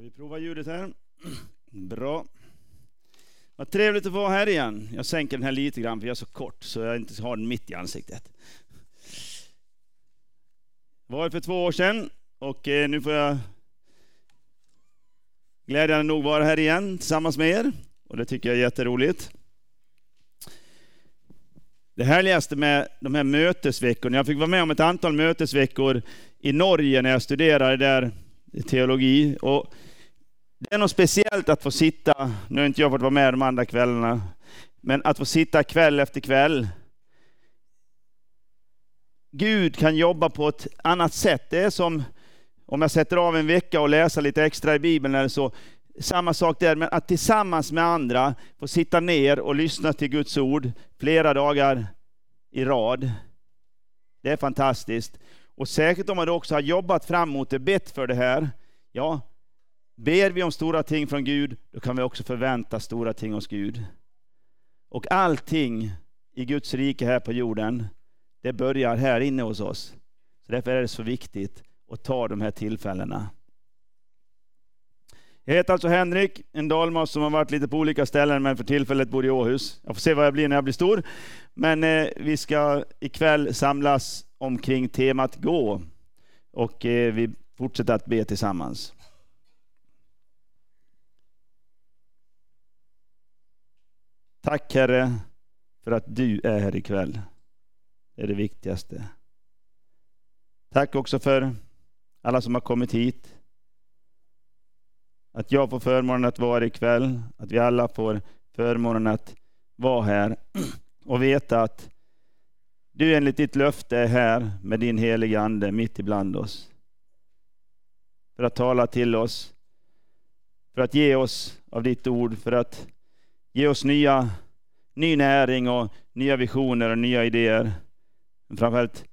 Ska vi prova ljudet här? Bra. Vad trevligt att vara här igen. Jag sänker den här lite grann för jag är så kort så jag inte har den mitt i ansiktet. Jag var för två år sedan och eh, nu får jag glädjande nog vara här igen tillsammans med er. Och det tycker jag är jätteroligt. Det härligaste med de här mötesveckorna, jag fick vara med om ett antal mötesveckor i Norge när jag studerade där teologi. Och det är något speciellt att få sitta, nu har inte jag fått vara med de andra kvällarna, men att få sitta kväll efter kväll. Gud kan jobba på ett annat sätt. Det är som om jag sätter av en vecka och läser lite extra i Bibeln eller så. Samma sak där, men att tillsammans med andra få sitta ner och lyssna till Guds ord flera dagar i rad. Det är fantastiskt. Och särskilt om man också har jobbat fram mot det, bett för det här. Ja, ber vi om stora ting från Gud, då kan vi också förvänta stora ting hos Gud. Och allting i Guds rike här på jorden, det börjar här inne hos oss. Så därför är det så viktigt att ta de här tillfällena. Jag heter alltså Henrik, en dalmas som har varit lite på olika ställen men för tillfället bor i Åhus. Jag får se vad jag blir när jag blir stor. Men eh, vi ska ikväll samlas omkring temat gå och eh, vi fortsätter att be tillsammans. Tack Herre för att du är här ikväll. Det är det viktigaste. Tack också för alla som har kommit hit. Att jag får förmånen att vara här ikväll, att vi alla får förmånen att vara här och veta att du enligt ditt löfte är här med din heliga Ande mitt ibland oss. För att tala till oss, för att ge oss av ditt ord, för att ge oss nya, ny näring och nya visioner och nya idéer. Men framförallt,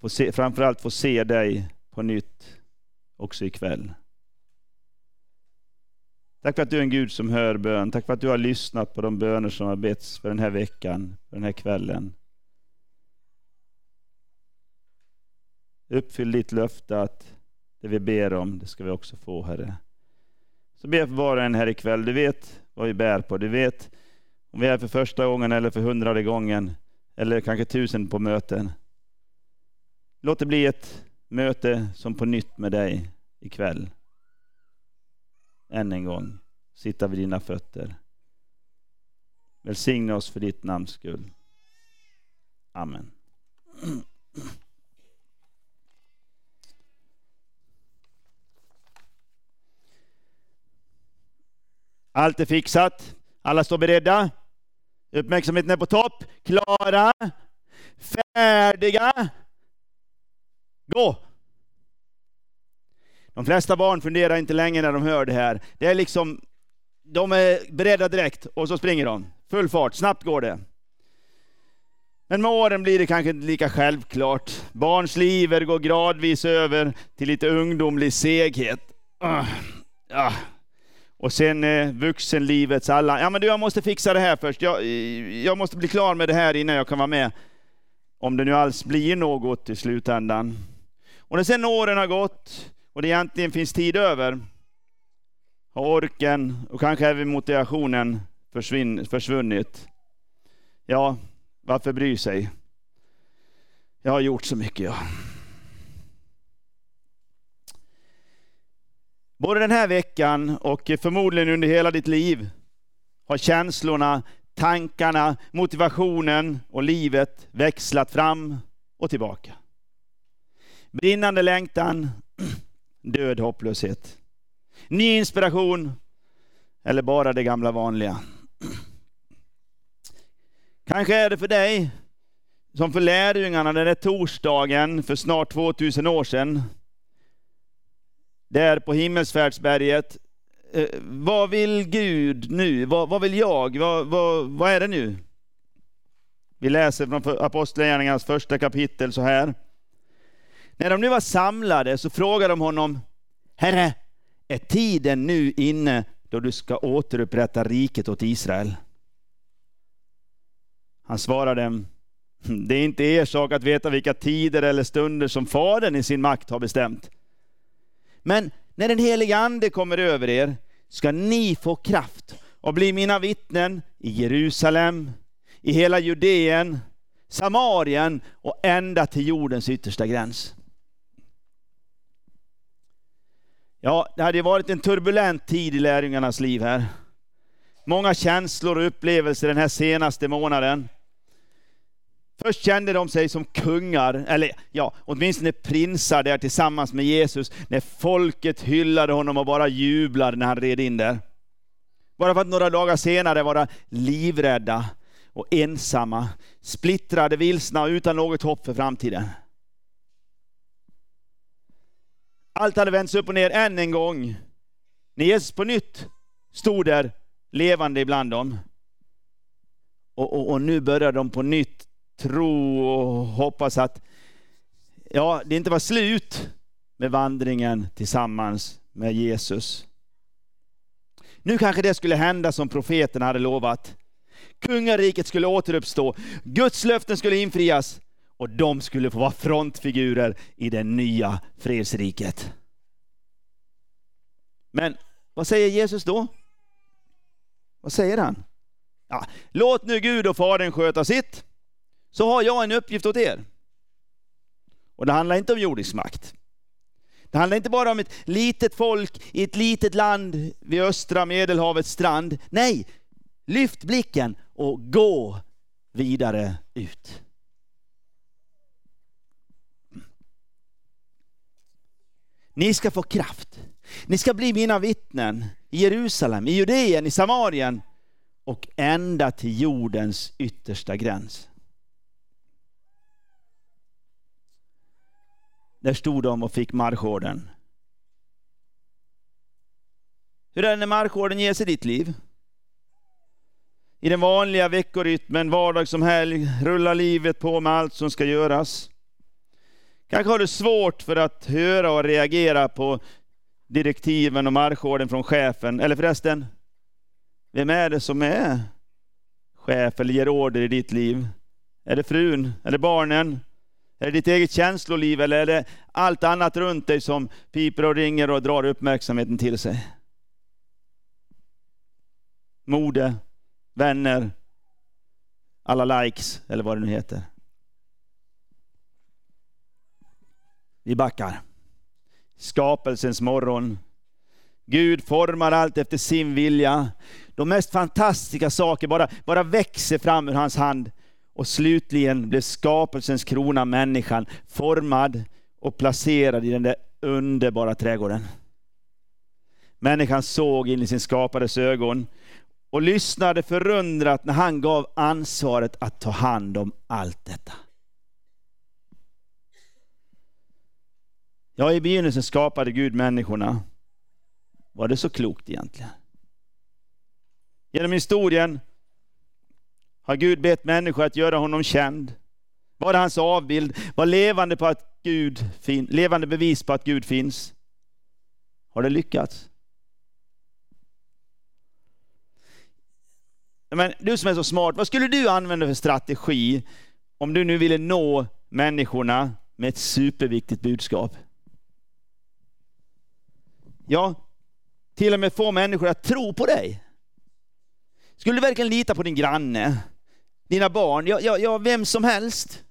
få se, framförallt få se dig på nytt också ikväll. Tack för att du är en Gud som hör bön. Tack för att du har lyssnat på de böner som har betts för den här veckan, för den här kvällen. Uppfyll ditt löfte att det vi ber om, det ska vi också få, Herre. Så ber jag för var och en här ikväll. Du vet vad vi bär på. Du vet om vi är för första gången eller för hundrade gången eller kanske tusen på möten. Låt det bli ett möte som på nytt med dig ikväll än en gång sitta vid dina fötter. Välsigna oss för ditt namns skull. Amen. Allt är fixat. Alla står beredda. Uppmärksamheten är på topp. Klara. Färdiga. Gå! De flesta barn funderar inte länge när de hör det här. Det är liksom, de är beredda direkt och så springer de. Full fart, snabbt går det. Men med åren blir det kanske inte lika självklart. Barns liv går gradvis över till lite ungdomlig seghet. Uh, uh. Och sen eh, vuxenlivets alla, ja men du jag måste fixa det här först. Jag, jag måste bli klar med det här innan jag kan vara med. Om det nu alls blir något i slutändan. Och när sen åren har gått, och det egentligen finns tid över, har orken och kanske även motivationen försvinn, försvunnit. Ja, varför bry sig? Jag har gjort så mycket jag. Både den här veckan och förmodligen under hela ditt liv har känslorna, tankarna, motivationen och livet växlat fram och tillbaka. Brinnande längtan, död hopplöshet. Ny inspiration eller bara det gamla vanliga. Kanske är det för dig som för lärjungarna den där torsdagen för snart 2000 år sedan. Där på himmelsfärdsberget. Eh, vad vill Gud nu? Vad, vad vill jag? Vad, vad, vad är det nu? Vi läser från Apostlagärningarnas första kapitel så här. När de nu var samlade så frågade de honom, Herre, är tiden nu inne då du ska återupprätta riket åt Israel? Han svarade, det är inte er sak att veta vilka tider eller stunder som Fadern i sin makt har bestämt. Men när den helige ande kommer över er ska ni få kraft och bli mina vittnen i Jerusalem, i hela Judeen, Samarien och ända till jordens yttersta gräns. Ja, det hade varit en turbulent tid i lärjungarnas liv här. Många känslor och upplevelser den här senaste månaden. Först kände de sig som kungar, eller ja, åtminstone prinsar där tillsammans med Jesus, när folket hyllade honom och bara jublade när han red in där. Bara för att några dagar senare vara livrädda och ensamma, splittrade, vilsna och utan något hopp för framtiden. Allt hade vänts upp och ner än en gång. När Jesus på nytt stod där levande ibland dem. Och, och, och nu börjar de på nytt tro och hoppas att ja, det inte var slut med vandringen tillsammans med Jesus. Nu kanske det skulle hända som profeten hade lovat. Kungariket skulle återuppstå, Guds löften skulle infrias och de skulle få vara frontfigurer i det nya fredsriket. Men vad säger Jesus då? Vad säger han? Ja, låt nu Gud och Fadern sköta sitt, så har jag en uppgift åt er. Och det handlar inte om jordisk makt. Det handlar inte bara om ett litet folk i ett litet land vid östra medelhavets strand. Nej, lyft blicken och gå vidare ut. Ni ska få kraft. Ni ska bli mina vittnen i Jerusalem, i Judeen, i Samarien och ända till jordens yttersta gräns. Där stod de och fick marschorden. Hur är det när marschorden ges i ditt liv? I den vanliga veckorytmen, vardag som helg, rullar livet på med allt som ska göras. Kanske har du svårt för att höra och reagera på direktiven och marschorden från chefen. Eller förresten, vem är det som är chef eller ger order i ditt liv? Är det frun? Är det barnen? Är det ditt eget känsloliv eller är det allt annat runt dig som piper och ringer och drar uppmärksamheten till sig? Mode, vänner, alla likes eller vad det nu heter. Vi backar. Skapelsens morgon. Gud formar allt efter sin vilja. De mest fantastiska saker bara, bara växer fram ur hans hand. Och slutligen blev skapelsens krona människan formad och placerad i den där underbara trädgården. Människan såg in i sin skapares ögon och lyssnade förundrat när han gav ansvaret att ta hand om allt detta. Ja, i begynnelsen skapade Gud människorna. Var det så klokt egentligen? Genom historien har Gud bett människor att göra honom känd. Var hans avbild, var levande, på att Gud fin levande bevis på att Gud finns. Har det lyckats? Men du som är så smart, vad skulle du använda för strategi om du nu ville nå människorna med ett superviktigt budskap? Ja, till och med få människor att tro på dig. Skulle du verkligen lita på din granne, dina barn, ja, ja, ja vem som helst?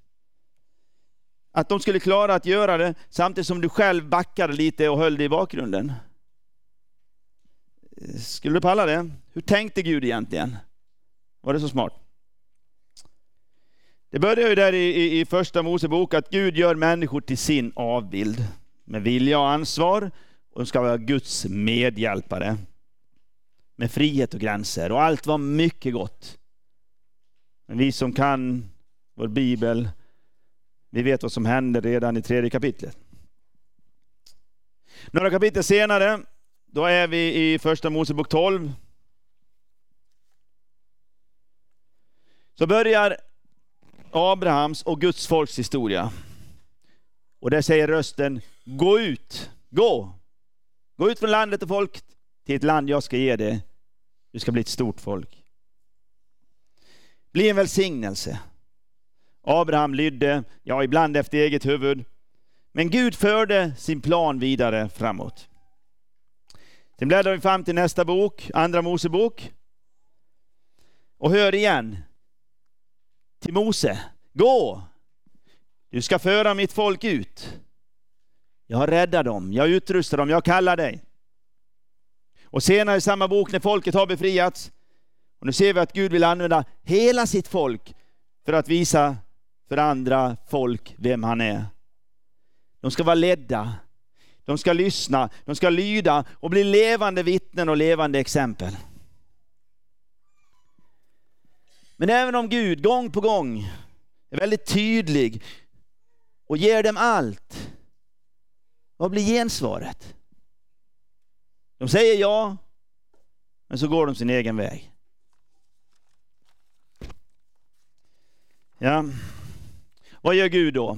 Att de skulle klara att göra det samtidigt som du själv backade lite och höll dig i bakgrunden. Skulle du palla det? Hur tänkte Gud egentligen? Var det så smart? Det börjar ju där i, i, i första Mosebok att Gud gör människor till sin avbild med vilja och ansvar och de ska vara Guds medhjälpare. Med frihet och gränser. Och allt var mycket gott. Men vi som kan vår bibel, vi vet vad som händer redan i tredje kapitlet. Några kapitel senare, då är vi i första Mosebok 12. Så börjar Abrahams och Guds folks historia. Och där säger rösten, gå ut, gå, Gå ut från landet och folk till ett land jag ska ge dig. Du ska bli ett stort folk. Bli en välsignelse. Abraham lydde, ja ibland efter eget huvud. Men Gud förde sin plan vidare framåt. Sen bläddrar vi fram till nästa bok, Andra Mosebok. Och hör igen. Till Mose. Gå! Du ska föra mitt folk ut. Jag har räddat dem, jag utrustar dem, jag kallar dig. Och senare i samma bok när folket har befriats, och nu ser vi att Gud vill använda hela sitt folk för att visa för andra folk vem han är. De ska vara ledda, de ska lyssna, de ska lyda och bli levande vittnen och levande exempel. Men även om Gud gång på gång är väldigt tydlig och ger dem allt, vad blir gensvaret? De säger ja, men så går de sin egen väg. Ja, vad gör Gud då?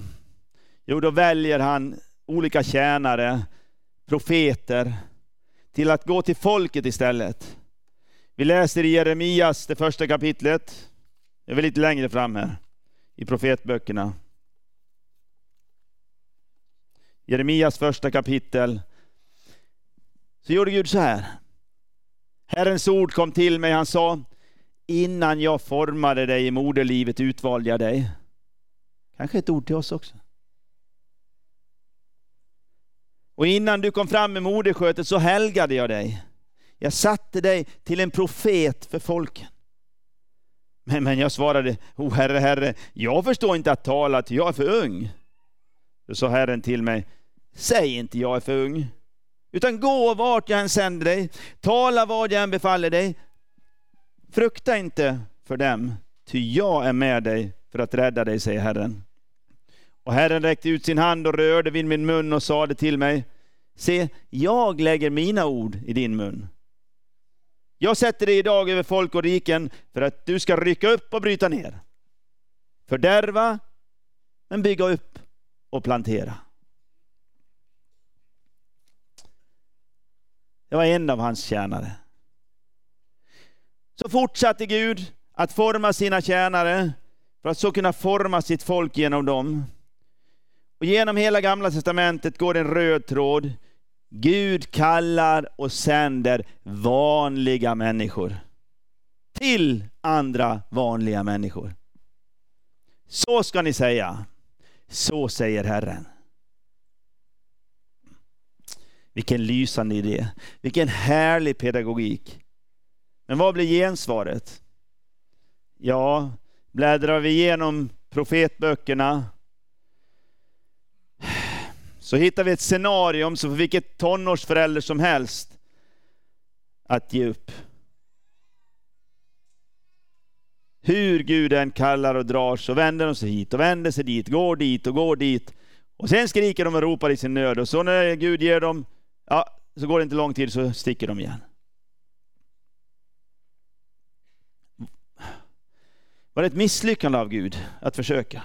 Jo, då väljer han olika tjänare, profeter, till att gå till folket istället. Vi läser i Jeremias, det första kapitlet. Det är väl lite längre fram här i profetböckerna. Jeremias första kapitel. Så gjorde Gud så här. Herrens ord kom till mig, han sa, innan jag formade dig i moderlivet utvalde jag dig. Kanske ett ord till oss också. Och innan du kom fram med moderskötet så helgade jag dig. Jag satte dig till en profet för folken. Men, men jag svarade, o herre, herre, jag förstår inte att tala, till jag är för ung. Då sa Herren till mig, säg inte jag är för ung, utan gå vart jag än sänder dig, tala vad jag än befaller dig. Frukta inte för dem, ty jag är med dig för att rädda dig, säger Herren. Och Herren räckte ut sin hand och rörde vid min mun och sade till mig, se, jag lägger mina ord i din mun. Jag sätter dig idag över folk och riken för att du ska rycka upp och bryta ner. Fördärva, men bygga upp och plantera. Det var en av hans tjänare. Så fortsatte Gud att forma sina tjänare för att så kunna forma sitt folk genom dem. Och genom hela gamla testamentet går en röd tråd. Gud kallar och sänder vanliga människor till andra vanliga människor. Så ska ni säga. Så säger Herren. Vilken lysande idé. Vilken härlig pedagogik. Men vad blir gensvaret? Ja, bläddrar vi igenom profetböckerna så hittar vi ett scenarium som för vilket tonårsförälder som helst att ge upp. Hur Gud än kallar och drar så vänder de sig hit och vänder sig dit, går dit och går dit. Och sen skriker de och ropar i sin nöd och så när Gud ger dem, ja, så går det inte lång tid så sticker de igen. Var det ett misslyckande av Gud att försöka?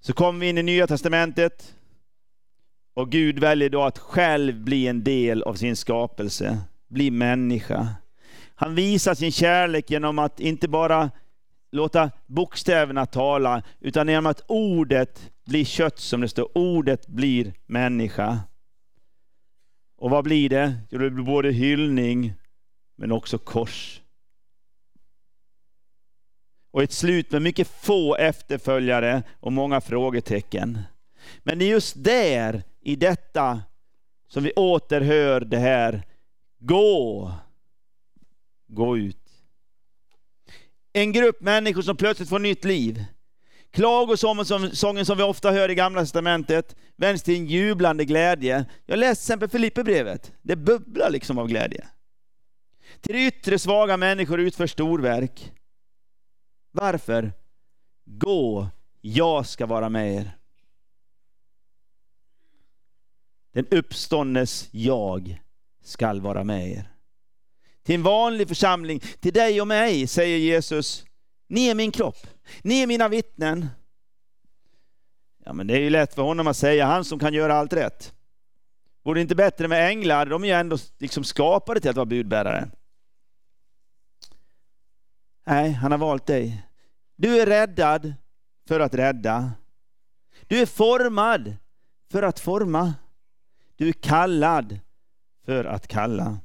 Så kommer vi in i Nya Testamentet och Gud väljer då att själv bli en del av sin skapelse, bli människa. Han visar sin kärlek genom att inte bara låta bokstäverna tala, utan genom att ordet blir kött, som det står. Ordet blir människa. Och vad blir det? Jo, det blir både hyllning, men också kors och ett slut med mycket få efterföljare och många frågetecken. Men det är just där, i detta, som vi återhör det här, gå, gå ut. En grupp människor som plötsligt får nytt liv. Klagosången som vi ofta hör i Gamla Testamentet vänds till en jublande glädje. Jag läste till exempel Filipperbrevet. Det bubblar liksom av glädje. Till det yttre svaga människor utför storverk. Varför? Gå, jag ska vara med er. Den uppståndes jag skall vara med er. Till en vanlig församling, till dig och mig, säger Jesus, ni är min kropp, ni är mina vittnen. Ja, men det är ju lätt för honom att säga, han som kan göra allt rätt. Vore det inte bättre med änglar? De är ju ändå liksom skapade till att vara budbärare. Nej, han har valt dig. Du är räddad för att rädda. Du är formad för att forma. Du är kallad för att kalla.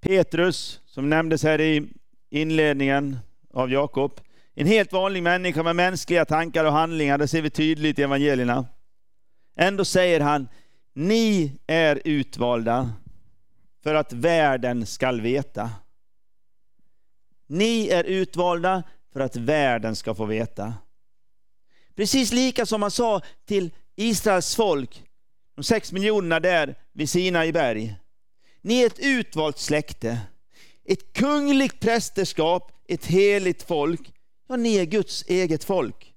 Petrus, som nämndes här i inledningen av Jakob, en helt vanlig människa med mänskliga tankar och handlingar, det ser vi tydligt i evangelierna. Ändå säger han, ni är utvalda för att världen skall veta. Ni är utvalda för att världen ska få veta. Precis lika som han sa till Israels folk, de sex miljonerna där vid Sina i berg. Ni är ett utvalt släkte, ett kungligt prästerskap, ett heligt folk. Ja, ni är Guds eget folk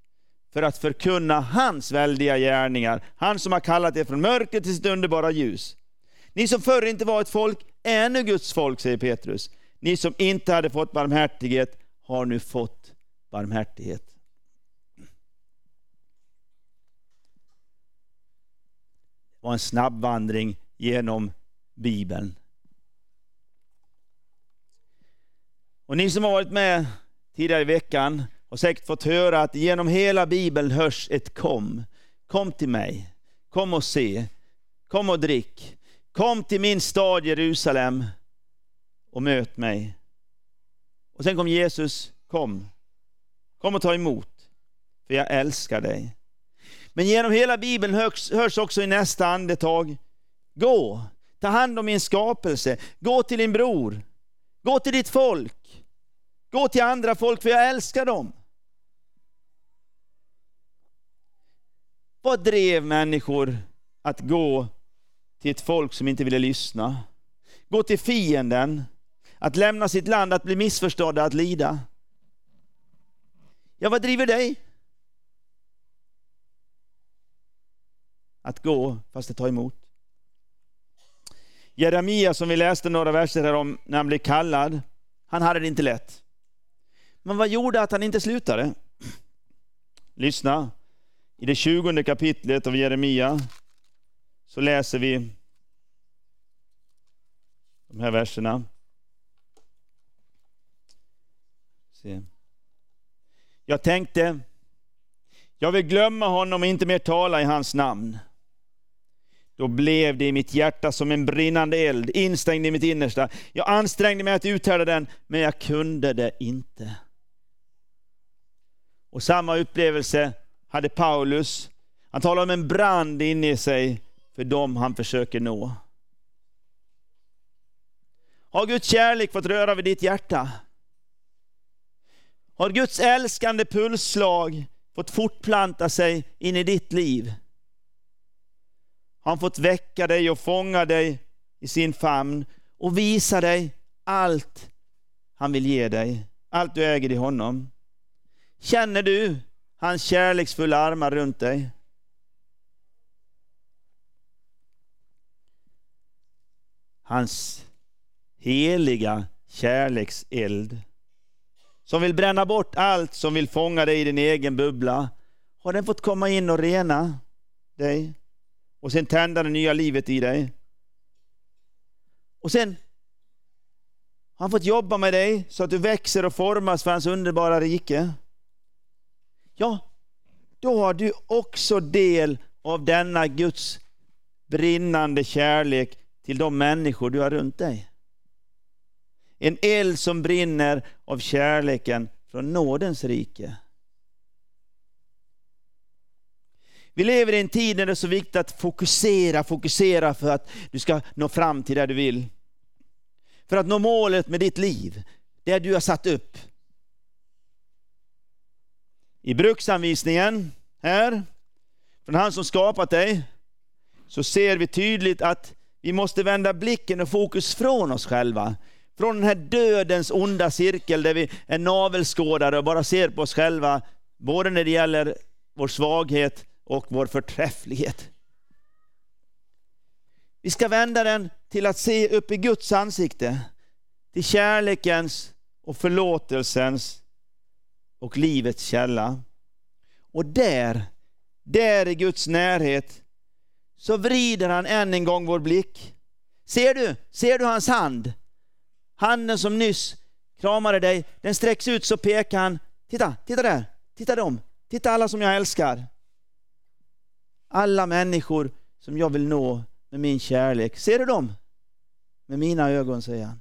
för att förkunna hans väldiga gärningar. Han som har kallat er från mörker till sitt underbara ljus. Ni som förr inte var ett folk är nu Guds folk, säger Petrus. Ni som inte hade fått barmhärtighet har nu fått barmhärtighet. Det var en snabb vandring genom Bibeln. Och ni som har varit med tidigare i veckan har säkert fått höra att genom hela Bibeln hörs ett kom. Kom till mig, kom och se, kom och drick. Kom till min stad Jerusalem och möt mig. Och sen kom Jesus, kom. Kom och ta emot, för jag älskar dig. Men genom hela Bibeln hörs, hörs också i nästa andetag, gå, ta hand om min skapelse, gå till din bror, gå till ditt folk, gå till andra folk, för jag älskar dem. Vad drev människor att gå till ett folk som inte ville lyssna? Gå till fienden, att lämna sitt land, att bli missförstådda, att lida. Ja, vad driver dig? Att gå fast att ta emot. Jeremia som vi läste några verser här om när han blev kallad, han hade det inte lätt. Men vad gjorde att han inte slutade? Lyssna, i det tjugonde kapitlet av Jeremia så läser vi de här verserna. Se. Jag tänkte, jag vill glömma honom och inte mer tala i hans namn. Då blev det i mitt hjärta som en brinnande eld, instängd i mitt innersta. Jag ansträngde mig att uthärda den, men jag kunde det inte. Och samma upplevelse hade Paulus. Han talar om en brand inne i sig för dem han försöker nå. Har Guds kärlek fått röra vid ditt hjärta? Har Guds älskande pulsslag fått fortplanta sig in i ditt liv? Har han fått väcka dig och fånga dig i sin famn och visa dig allt han vill ge dig, allt du äger i honom. Känner du hans kärleksfulla armar runt dig? Hans heliga kärlekseld som vill bränna bort allt som vill fånga dig i din egen bubbla. Har den fått komma in och rena dig och sen tända det nya livet i dig? Och sen har han fått jobba med dig så att du växer och formas för hans underbara rike. Ja, då har du också del av denna Guds brinnande kärlek till de människor du har runt dig. En eld som brinner av kärleken från nådens rike. Vi lever i en tid när det är så viktigt att fokusera, fokusera för att du ska nå fram till det du vill. För att nå målet med ditt liv, det du har satt upp. I bruksanvisningen här, från han som skapat dig, så ser vi tydligt att vi måste vända blicken och fokus från oss själva från den här dödens onda cirkel där vi är navelskådare och bara ser på oss själva, både när det gäller vår svaghet och vår förträfflighet. Vi ska vända den till att se upp i Guds ansikte, till kärlekens och förlåtelsens och livets källa. Och där, där i Guds närhet, så vrider han än en gång vår blick. Ser du? Ser du hans hand? Handen som nyss kramade dig, den sträcks ut så pekar han. Titta, titta där, titta dem, titta alla som jag älskar. Alla människor som jag vill nå med min kärlek. Ser du dem? Med mina ögon, säger han.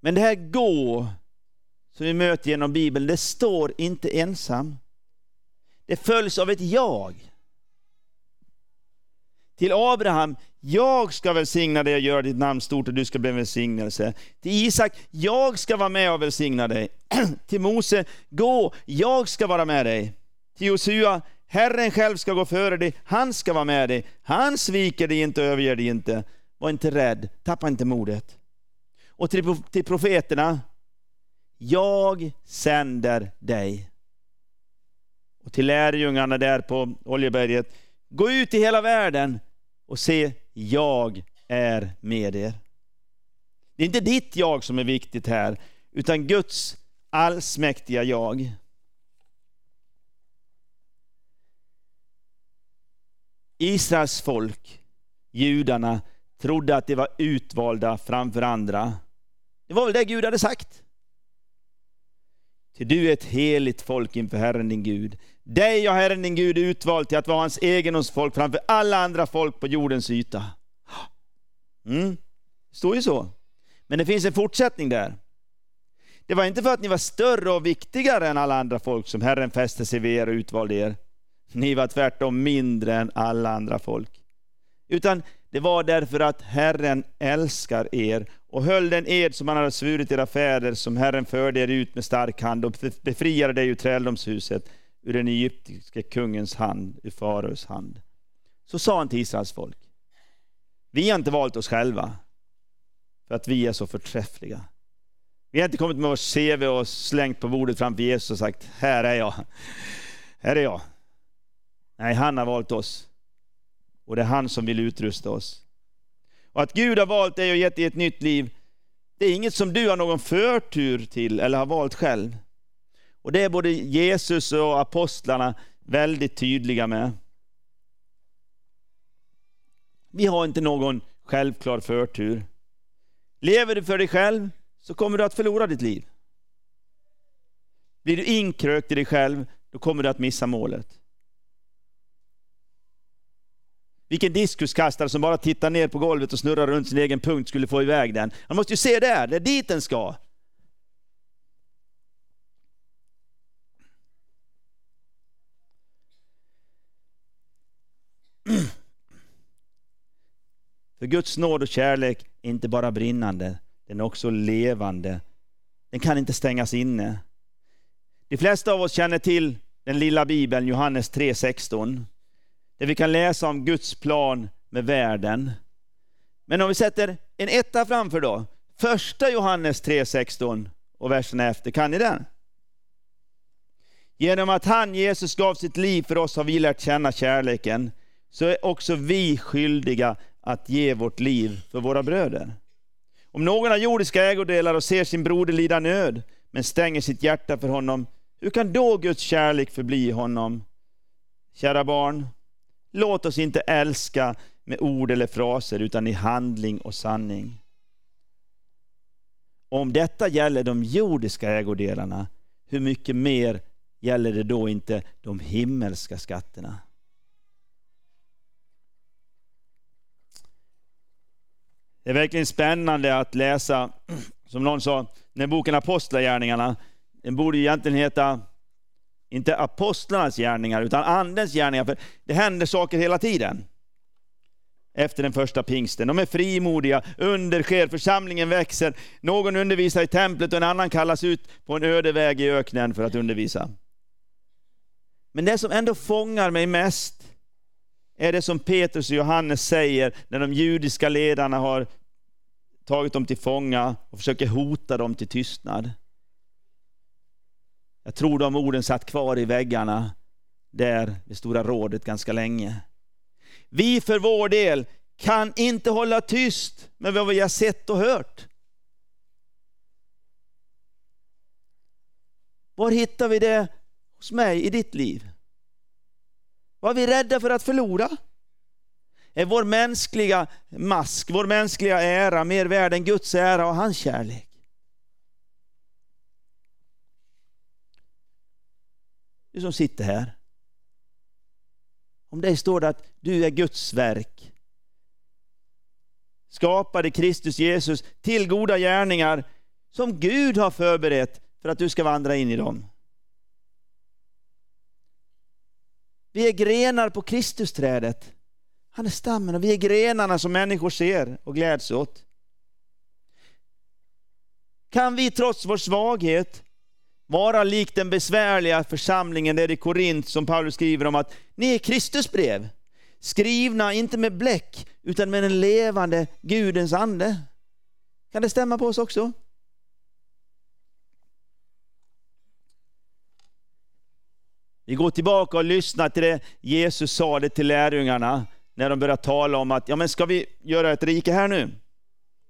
Men det här gå som vi möter genom Bibeln, det står inte ensam. Det följs av ett jag. Till Abraham, jag ska välsigna dig och göra ditt namn stort och du ska bli en välsignelse. Till Isak, jag ska vara med och välsigna dig. Till Mose, gå, jag ska vara med dig. Till Josua, Herren själv ska gå före dig, han ska vara med dig. Han sviker dig inte och överger dig inte. Var inte rädd, tappa inte modet. Och till, till profeterna, jag sänder dig. Och till lärjungarna där på Oljeberget, gå ut i hela världen och se, jag är med er. Det är inte ditt jag som är viktigt här, utan Guds allsmäktiga jag. Israels folk, judarna, trodde att de var utvalda framför andra. Det var väl det Gud hade sagt. Till du är ett heligt folk inför Herren din Gud. Dig har Herren din Gud utvalt till att vara hans egendomsfolk framför alla andra folk på jordens yta. Mm. Det står ju så. Men det finns en fortsättning där. Det var inte för att ni var större och viktigare än alla andra folk som Herren fäste sig vid er och utvalde er. Ni var tvärtom mindre än alla andra folk. Utan det var därför att Herren älskar er och höll den ed som han hade svurit era fäder, som Herren förde er ut med stark hand och befriade dig ur träldomshuset, ur den egyptiske kungens hand, ur faraos hand. Så sa han till Israels folk. Vi har inte valt oss själva, för att vi är så förträffliga. Vi har inte kommit med vårt CV och slängt på bordet framför Jesus och sagt, här är jag. Här är jag. Nej, han har valt oss. Och det är han som vill utrusta oss. Och att Gud har valt dig och gett dig ett nytt liv, det är inget som du har någon förtur till eller har valt själv. Och det är både Jesus och apostlarna väldigt tydliga med. Vi har inte någon självklar förtur. Lever du för dig själv så kommer du att förlora ditt liv. Blir du inkrökt i dig själv, då kommer du att missa målet. Vilken diskuskastare som bara tittar ner på golvet och snurrar runt sin egen punkt skulle få iväg den. Man måste ju se där, det är dit den ska. För Guds nåd och kärlek är inte bara brinnande, den är också levande. Den kan inte stängas inne. De flesta av oss känner till den lilla bibeln, Johannes 3.16 där vi kan läsa om Guds plan med världen. Men om vi sätter en etta framför då, första Johannes 3.16 och versen efter, kan ni den? Genom att han, Jesus, gav sitt liv för oss har vi lärt känna kärleken, så är också vi skyldiga att ge vårt liv för våra bröder. Om någon har jordiska ägodelar och ser sin broder lida nöd, men stänger sitt hjärta för honom, hur kan då Guds kärlek förbli i honom? Kära barn, Låt oss inte älska med ord eller fraser, utan i handling och sanning. Om detta gäller de jordiska ägodelarna, hur mycket mer gäller det då inte de himmelska skatterna? Det är verkligen spännande att läsa, som någon sa, när boken Apostlagärningarna, den borde egentligen heta inte apostlarnas gärningar, utan andens gärningar. För det händer saker hela tiden. Efter den första pingsten. De är frimodiga, under sker, församlingen växer. Någon undervisar i templet och en annan kallas ut på en öde väg i öknen för att undervisa. Men det som ändå fångar mig mest är det som Petrus och Johannes säger när de judiska ledarna har tagit dem till fånga och försöker hota dem till tystnad. Jag tror de orden satt kvar i väggarna där vid Stora rådet ganska länge. Vi för vår del kan inte hålla tyst med vad vi har sett och hört. Var hittar vi det hos mig i ditt liv? Vad är vi rädda för att förlora? Är vår mänskliga mask, vår mänskliga ära mer värd än Guds ära och hans kärlek? Du som sitter här. Om dig står det att du är Guds verk. Skapade Kristus Jesus till goda gärningar som Gud har förberett för att du ska vandra in i dem. Vi är grenar på Kristusträdet. Han är stammen och vi är grenarna som människor ser och gläds åt. Kan vi trots vår svaghet vara lik den besvärliga församlingen där i Korint som Paulus skriver om att ni är Kristus brev, skrivna inte med bläck utan med den levande Gudens ande. Kan det stämma på oss också? Vi går tillbaka och lyssnar till det Jesus sa det till lärjungarna när de började tala om att, ja men ska vi göra ett rike här nu?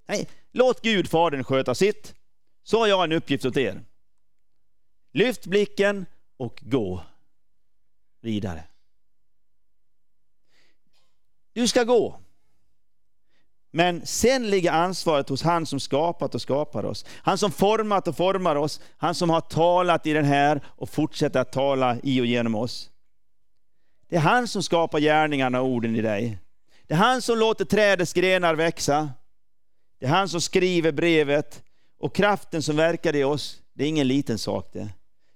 Nej, låt Gud, Fadern, sköta sitt. Så har jag en uppgift åt er. Lyft blicken och gå vidare. Du ska gå. Men sen ligger ansvaret hos han som skapat och skapar oss. Han som format och formar oss. Han som har talat i den här och fortsätter att tala i och genom oss. Det är han som skapar gärningarna och orden i dig. Det är han som låter trädets grenar växa. Det är han som skriver brevet. Och kraften som verkar i oss, det är ingen liten sak det.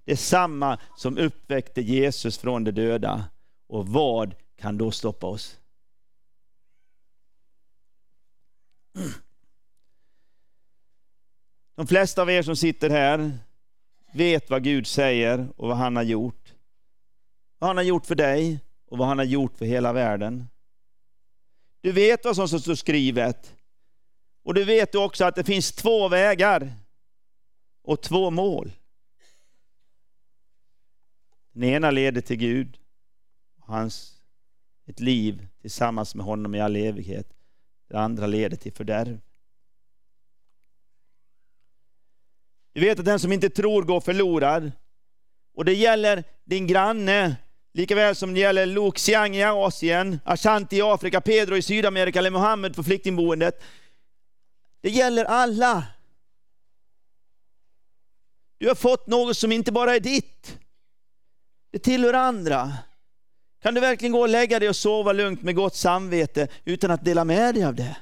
Det är samma som uppväckte Jesus från de döda. Och vad kan då stoppa oss? De flesta av er som sitter här vet vad Gud säger och vad han har gjort. Vad han har gjort för dig och vad han har gjort för hela världen. Du vet vad som står skrivet. Och du vet också att det finns två vägar och två mål. Den ena leder till Gud, hans, ett liv tillsammans med honom i all evighet. Det andra leder till fördärv. Du vet att den som inte tror går förlorad. Och det gäller din granne, lika väl som det gäller Luke Xiang i Asien, Ashanti i Afrika, Pedro i Sydamerika eller Mohammed på flyktingboendet. Det gäller alla. Du har fått något som inte bara är ditt. Det tillhör andra. Kan du verkligen gå och lägga dig och sova lugnt med gott samvete utan att dela med dig av det?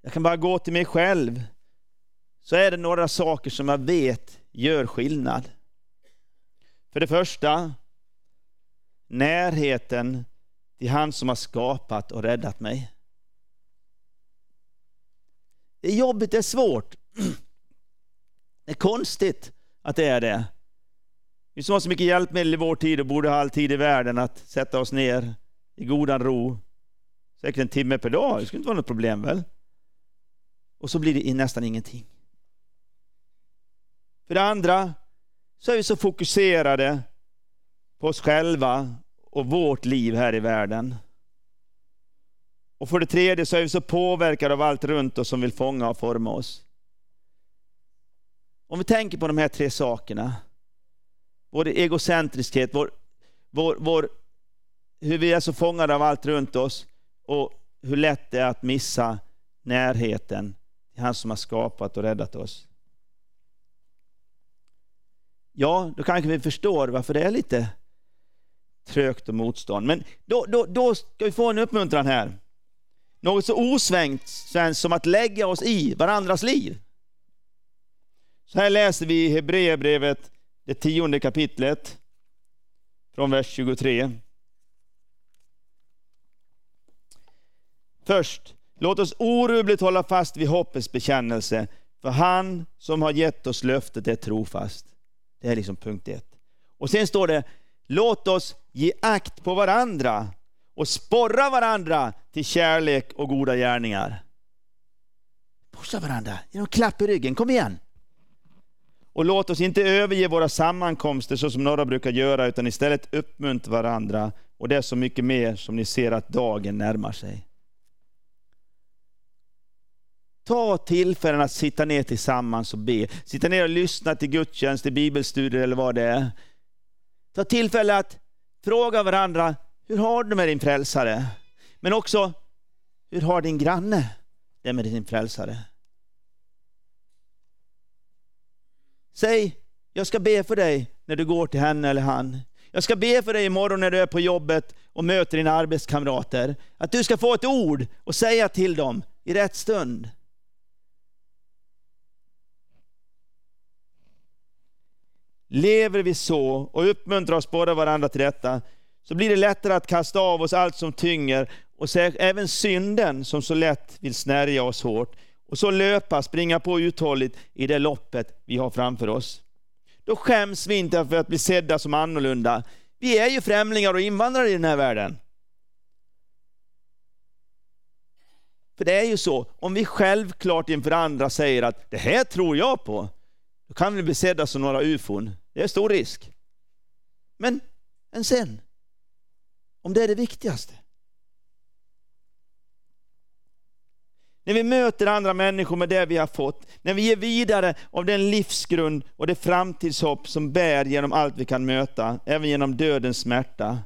Jag kan bara gå till mig själv. Så är det några saker som jag vet gör skillnad. För det första, närheten till han som har skapat och räddat mig. Det är jobbigt, det är svårt. Det är konstigt att det är det. Vi som har så mycket hjälpmedel i vår tid och borde ha all tid i världen att sätta oss ner i godan ro. Säkert en timme per dag, det skulle inte vara något problem väl? Och så blir det nästan ingenting. För det andra så är vi så fokuserade på oss själva och vårt liv här i världen. Och för det tredje så är vi så påverkade av allt runt oss som vill fånga och forma oss. Om vi tänker på de här tre sakerna, vår egocentriskhet, vår, vår, vår, hur vi är så fångade av allt runt oss och hur lätt det är att missa närheten till han som har skapat och räddat oss. Ja, då kanske vi förstår varför det är lite trögt och motstånd. Men då, då, då ska vi få en uppmuntran här. Något så osvängt som att lägga oss i varandras liv. Så här läser vi i Hebreerbrevet, det tionde kapitlet, från vers 23. Först, låt oss orubbligt hålla fast vid hoppets bekännelse, för han som har gett oss löftet är trofast. Det är liksom punkt ett. Och sen står det, låt oss ge akt på varandra och sporra varandra till kärlek och goda gärningar. Pusha varandra, ge dem klapp i ryggen, kom igen. Och låt oss inte överge våra sammankomster så som några brukar göra, utan istället uppmuntra varandra. Och det är så mycket mer som ni ser att dagen närmar sig. Ta tillfällen att sitta ner tillsammans och be. Sitta ner och lyssna till gudstjänst, till bibelstudier eller vad det är. Ta tillfälle att fråga varandra, hur har du med din frälsare? Men också, hur har din granne det med din frälsare? Säg, jag ska be för dig när du går till henne eller han. Jag ska be för dig imorgon när du är på jobbet och möter dina arbetskamrater. Att du ska få ett ord och säga till dem i rätt stund. Lever vi så och uppmuntrar oss båda varandra till detta, så blir det lättare att kasta av oss allt som tynger och även synden som så lätt vill snärja oss hårt. Och så löpa, springa på uthålligt i det loppet vi har framför oss. Då skäms vi inte för att bli sedda som annorlunda. Vi är ju främlingar och invandrare i den här världen. För det är ju så, om vi självklart inför andra säger att det här tror jag på, då kan vi bli sedda som några ufon. Det är stor risk. Men än sen, om det är det viktigaste. När vi möter andra människor med det vi har fått, när vi ger vidare av den livsgrund och det framtidshopp som bär genom allt vi kan möta, även genom dödens smärta,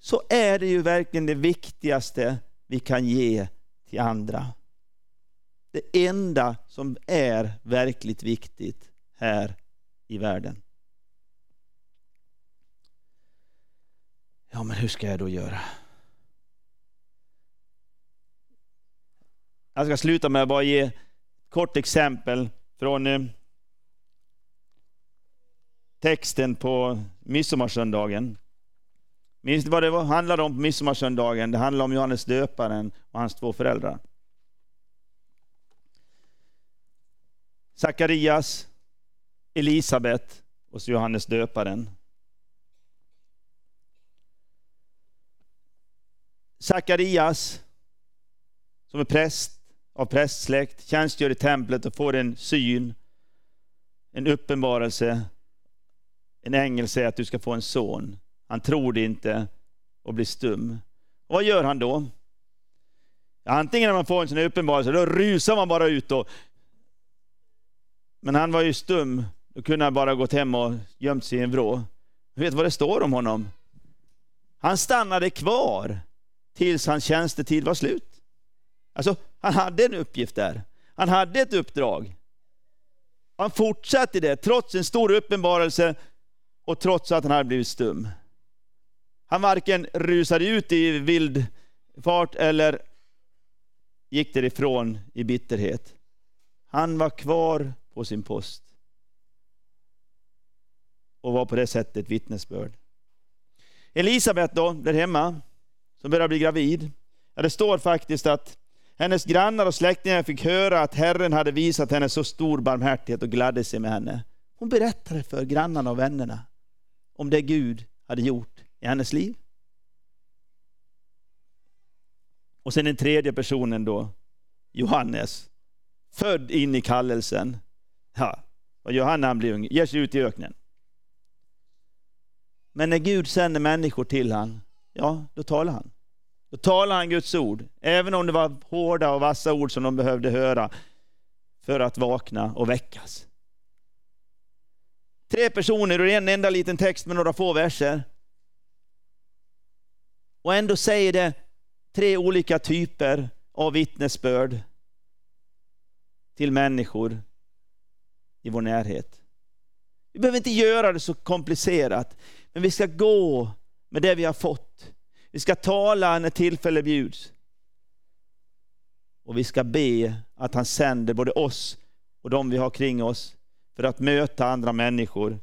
så är det ju verkligen det viktigaste vi kan ge till andra. Det enda som är verkligt viktigt här i världen. Ja, men hur ska jag då göra? Jag ska sluta med att bara ge ett kort exempel från eh, texten på midsommarsöndagen. Minns ni vad det handlade om på midsommarsöndagen? Det handlade om Johannes döparen och hans två föräldrar. Sakarias, Elisabet och så Johannes döparen. Sakarias, som är präst av prästsläkt, tjänstgör i templet och får en syn, en uppenbarelse. En ängel säger att du ska få en son. Han tror det inte och blir stum. Och vad gör han då? Antingen när man får en sån uppenbarelse, då rusar man bara ut och men han var ju stum, då kunde han bara gått hem och gömt sig i en vrå. Vet vad det står om honom? Han stannade kvar tills hans tjänstetid var slut. Alltså, han hade en uppgift där. Han hade ett uppdrag. Han fortsatte det trots en stor uppenbarelse och trots att han hade blivit stum. Han varken rusade ut i vild fart eller gick därifrån i bitterhet. Han var kvar på sin post. Och var på det sättet vittnesbörd. Elisabet då, där hemma, som börjar bli gravid. Ja, det står faktiskt att hennes grannar och släktingar fick höra att Herren hade visat henne så stor barmhärtighet och gladde sig med henne. Hon berättade för grannarna och vännerna om det Gud hade gjort i hennes liv. Och sen den tredje personen då, Johannes, född in i kallelsen. Ja, och Johanna han han blir ung? Ger sig ut i öknen. Men när Gud sänder människor till han, ja, då talar han. Då talar han Guds ord, även om det var hårda och vassa ord som de behövde höra för att vakna och väckas. Tre personer och en enda liten text med några få verser. Och ändå säger det tre olika typer av vittnesbörd till människor i vår närhet. Vi behöver inte göra det så komplicerat, men vi ska gå med det vi har fått. Vi ska tala när tillfälle bjuds. Och vi ska be att han sänder både oss och de vi har kring oss för att möta andra människor.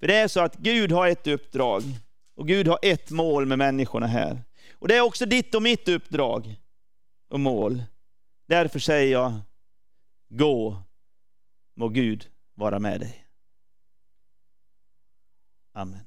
För det är så att Gud har ett uppdrag och Gud har ett mål med människorna här. Och det är också ditt och mitt uppdrag och mål. Därför säger jag, gå Må Gud vara med dig. Amen.